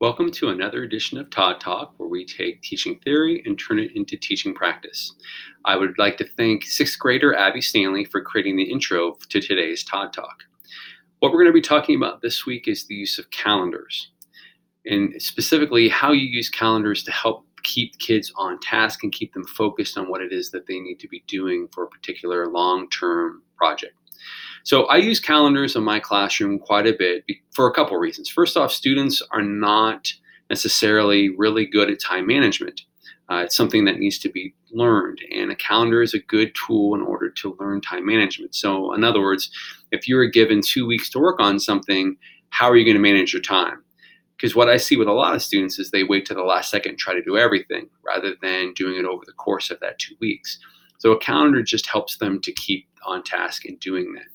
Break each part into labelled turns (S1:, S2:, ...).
S1: Welcome to another edition of Todd Talk, where we take teaching theory and turn it into teaching practice. I would like to thank sixth grader Abby Stanley for creating the intro to today's Todd Talk. What we're going to be talking about this week is the use of calendars, and specifically how you use calendars to help keep kids on task and keep them focused on what it is that they need to be doing for a particular long term project. So I use calendars in my classroom quite a bit for a couple reasons. First off, students are not necessarily really good at time management. Uh, it's something that needs to be learned, and a calendar is a good tool in order to learn time management. So, in other words, if you are given two weeks to work on something, how are you going to manage your time? Because what I see with a lot of students is they wait to the last second and try to do everything rather than doing it over the course of that two weeks. So, a calendar just helps them to keep on task in doing that.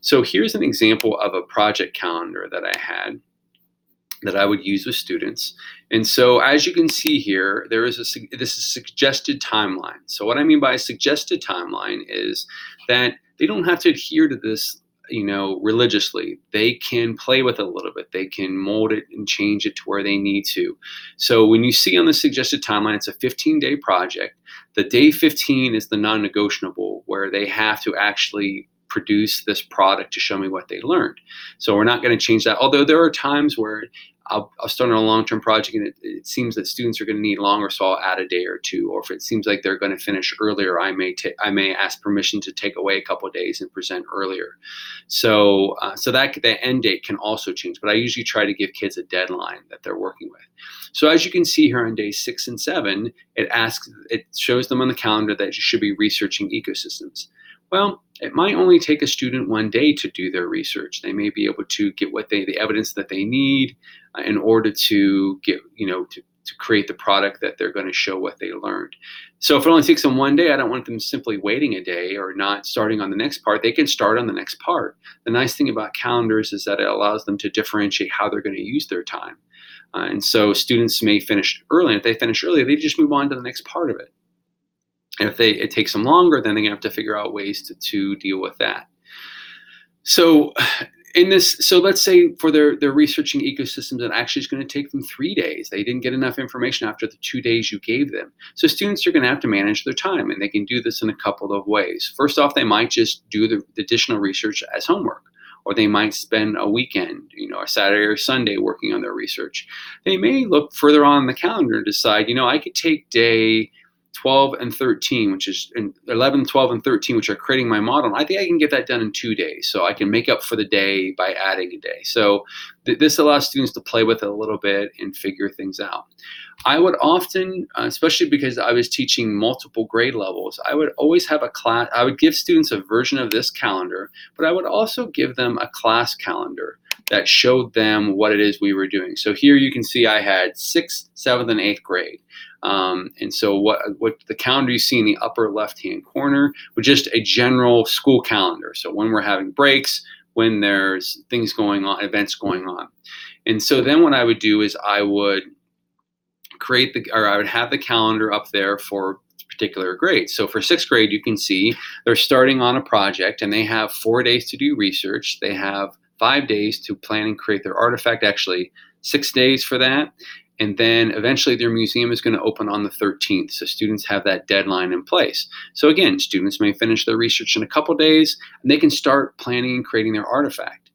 S1: So here's an example of a project calendar that I had that I would use with students. And so as you can see here, there is a this is suggested timeline. So what I mean by a suggested timeline is that they don't have to adhere to this you know religiously they can play with it a little bit they can mold it and change it to where they need to so when you see on the suggested timeline it's a 15 day project the day 15 is the non-negotiable where they have to actually produce this product to show me what they learned. So we're not going to change that. Although there are times where I'll, I'll start on a long-term project and it, it, seems that students are going to need longer, so I'll add a day or two. Or if it seems like they're going to finish earlier, I may I may ask permission to take away a couple days and present earlier. So uh, so that the end date can also change. But I usually try to give kids a deadline that they're working with. So as you can see here on day six and seven, it asks it shows them on the calendar that you should be researching ecosystems. Well, it might only take a student one day to do their research. They may be able to get what they, the evidence that they need uh, in order to get, you know, to, to create the product that they're going to show what they learned. So if it only takes them one day, I don't want them simply waiting a day or not starting on the next part. They can start on the next part. The nice thing about calendars is that it allows them to differentiate how they're going to use their time. Uh, and so students may finish early. If they finish early, they just move on to the next part of it. And if they it takes them longer, then gonna have to figure out ways to, to deal with that. So in this, so let's say for their their researching ecosystems, it actually is going to take them three days. They didn't get enough information after the two days you gave them. So students are going to have to manage their time, and they can do this in a couple of ways. First off, they might just do the additional research as homework or they might spend a weekend, you know, a Saturday or Sunday working on their research. They may look further on the calendar and decide, you know, I could take day 12 and 13, which is 11, 12, and 13, which are creating my model. I think I can get that done in two days. So I can make up for the day by adding a day. So th- this allows students to play with it a little bit and figure things out. I would often, uh, especially because I was teaching multiple grade levels, I would always have a class, I would give students a version of this calendar, but I would also give them a class calendar that showed them what it is we were doing. So here you can see I had sixth, seventh, and eighth grade. Um, and so what what the calendar you see in the upper left hand corner was just a general school calendar. So when we're having breaks, when there's things going on, events going on. And so then what I would do is I would create the or I would have the calendar up there for particular grade. So for sixth grade, you can see they're starting on a project and they have four days to do research. They have five days to plan and create their artifact, actually six days for that. And then eventually their museum is going to open on the 13th. So students have that deadline in place. So again, students may finish their research in a couple days and they can start planning and creating their artifact.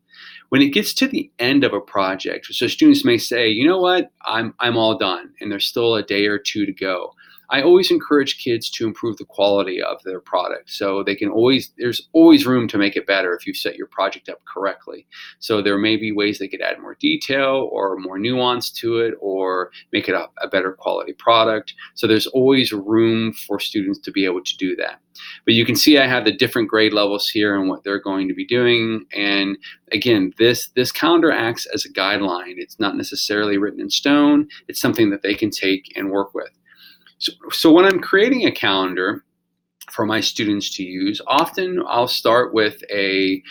S1: When it gets to the end of a project, so students may say, you know what, I'm, I'm all done and there's still a day or two to go. I always encourage kids to improve the quality of their product. So they can always, there's always room to make it better if you set your project up correctly. So there may be ways they could add more detail or more nuance to it or make it a, a better quality product. So there's always room for students to be able to do that. But you can see I have the different grade levels here and what they're going to be doing. And again, this this calendar acts as a guideline. It's not necessarily written in stone. It's something that they can take and work with. So, so when I'm creating a calendar for my students to use, often I'll start with a,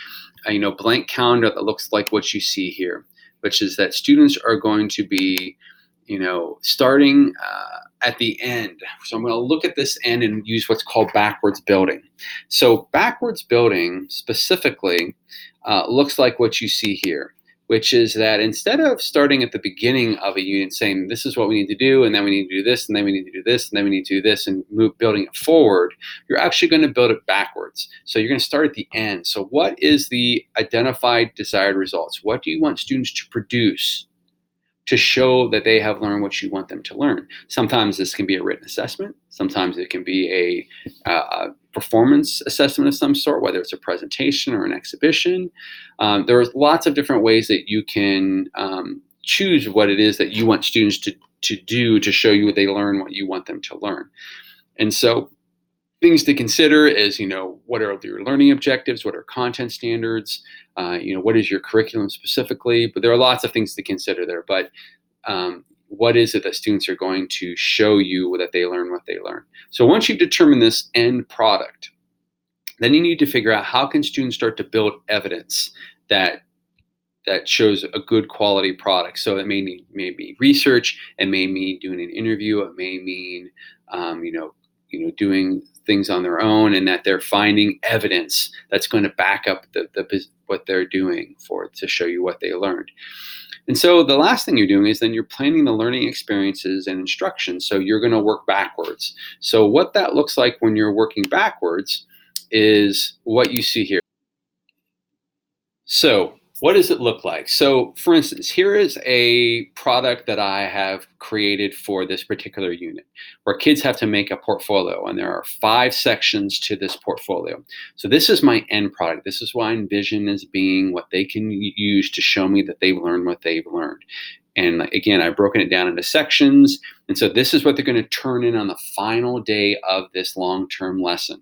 S1: a you know blank calendar that looks like what you see here, which is that students are going to be you know starting uh, at the end. So I'm going to look at this end and use what's called backwards building. So backwards building specifically uh, looks like what you see here. Which is that instead of starting at the beginning of a unit saying this is what we need to do and then we need to do this and then we need to do this and then we need to do this and move building it forward you're actually going to build it backwards so you're going to start at the end so what is the identified desired results what do you want students to produce to show that they have learned what you want them to learn. Sometimes this can be a written assessment. Sometimes it can be a, uh, performance assessment of some sort, whether it's a presentation or an exhibition. Um, there are lots of different ways that you can um, choose what it is that you want students to, to do to show you what they learn, what you want them to learn. And so things to consider is, you know, what are your learning objectives? What are content standards? Uh, you know, what is your curriculum specifically? But there are lots of things to consider there. But um, what is it that students are going to show you that they learn what they learn? So once you've determined this end product, then you need to figure out how can students start to build evidence that that shows a good quality product. So it may mean maybe research, it may mean doing an interview, it may mean um, you know you know doing things on their own and that they're finding evidence that's going to back up the, the what they're doing for to show you what they learned. And so the last thing you're doing is then you're planning the learning experiences and instruction. So you're going to work backwards. So what that looks like when you're working backwards is what you see here. So what does it look like? So, for instance, here is a product that I have created for this particular unit where kids have to make a portfolio, and there are five sections to this portfolio. So, this is my end product. This is what I envision as being what they can use to show me that they've learned what they've learned. And again, I've broken it down into sections. And so, this is what they're going to turn in on the final day of this long term lesson.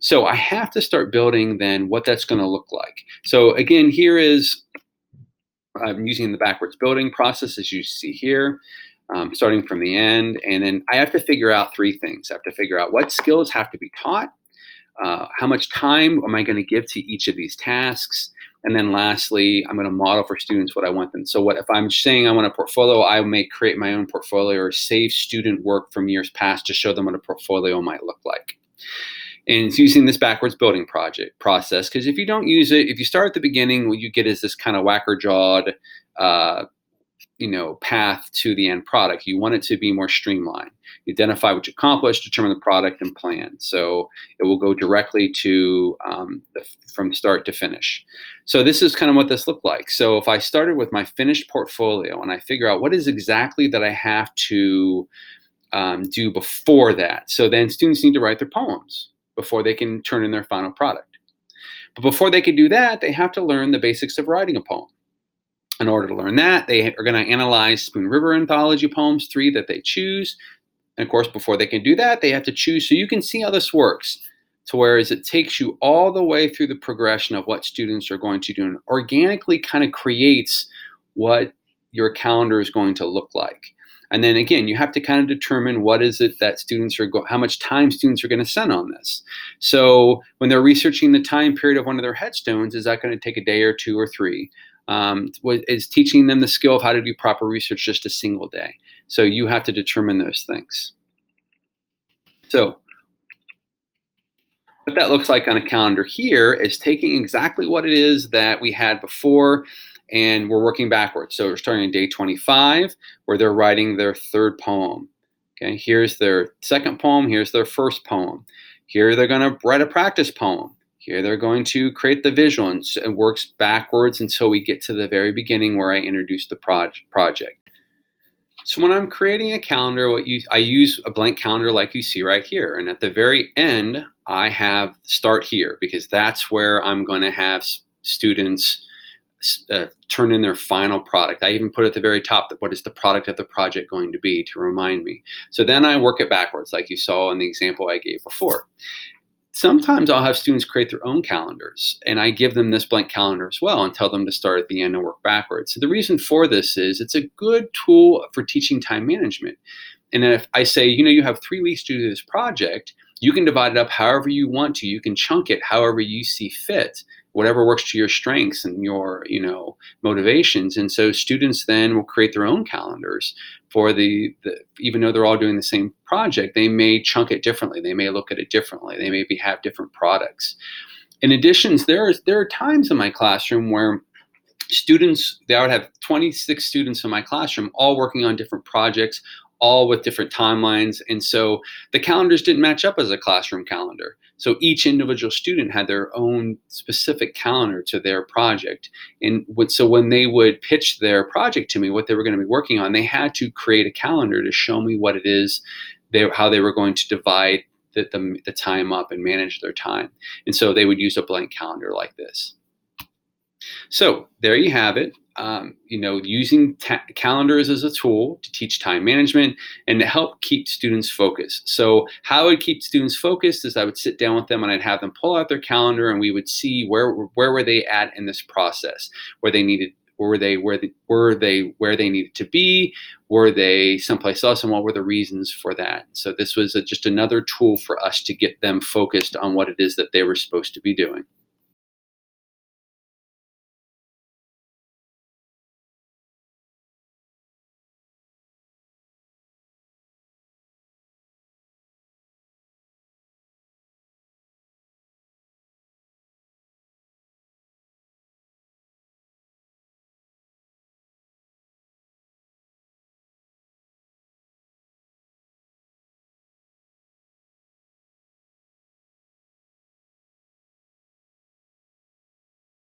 S1: So I have to start building then what that's going to look like. So again, here is I'm using the backwards building process as you see here, um, starting from the end. And then I have to figure out three things. I have to figure out what skills have to be taught, uh, how much time am I going to give to each of these tasks, and then lastly, I'm going to model for students what I want them. So what if I'm saying I want a portfolio, I may create my own portfolio or save student work from years past to show them what a portfolio might look like and it's using this backwards building project process because if you don't use it if you start at the beginning what you get is this kind of whacker jawed uh, you know path to the end product. You want it to be more streamlined. Identify what you accomplished determine the product and plan. So it will go directly to um, the, from start to finish. So this is kind of what this looked like. So if i started with my finished portfolio and i figure out what is exactly that i have to um, do before that so then students need to write their poems before they can turn in their final product. But before they can do that, they have to learn the basics of writing a poem. In order to learn that, they are going to analyze Spoon River anthology poems, three that they choose. And of course, before they can do that, they have to choose. So you can see how this works. To whereas it takes you all the way through the progression of what students are going to do and organically kind of creates what your calendar is going to look like. And then again, you have to kind of determine what is it that students are go- how much time students are going to spend on this. So when they're researching the time period of one of their headstones, is that going to take a day or two or three? Um, is teaching them the skill of how to do proper research just a single day. So you have to determine those things. So what that looks like on a calendar here is taking exactly what it is that we had before and we're working backwards. So we're starting on day 25 where they're writing their third poem. Okay, here's their second poem, here's their first poem. Here they're going to write a practice poem. Here they're going to create the visual and it works backwards until we get to the very beginning where I introduce the project. So when I'm creating a calendar, what you I use a blank calendar like you see right here. And at the very end, I have start here because that's where I'm going to have students uh, turn in their final product. I even put at the very top that what is the product of the project going to be to remind me. So then I work it backwards, like you saw in the example I gave before. Sometimes I'll have students create their own calendars, and I give them this blank calendar as well and tell them to start at the end and work backwards. So the reason for this is it's a good tool for teaching time management. And if I say, you know, you have three weeks to do this project, you can divide it up however you want to. You can chunk it however you see fit whatever works to your strengths and your you know motivations. And so students then will create their own calendars for the, the, even though they're all doing the same project they may chunk it differently. They may look at it differently. They maybe have different products. In addition there is there are times in my classroom where students, I would have 26 students in my classroom, all working on different projects, all with different timelines. And so the calendars didn't match up as a classroom calendar. So each individual student had their own specific calendar to their project. And so when they would pitch their project to me, what they were going to be working on, they had to create a calendar to show me what it is, they, how they were going to divide the, the, the time up and manage their time. And so they would use a blank calendar like this. So there you have it. Um, you know, using ta- calendars as a tool to teach time management and to help keep students focused. So how I would keep students focused is I would sit down with them and I'd have them pull out their calendar and we would see where where were they at in this process, where they needed were they where they, were they where they needed to be? Were they someplace else and what were the reasons for that? So this was a, just another tool for us to get them focused on what it is that they were supposed to be doing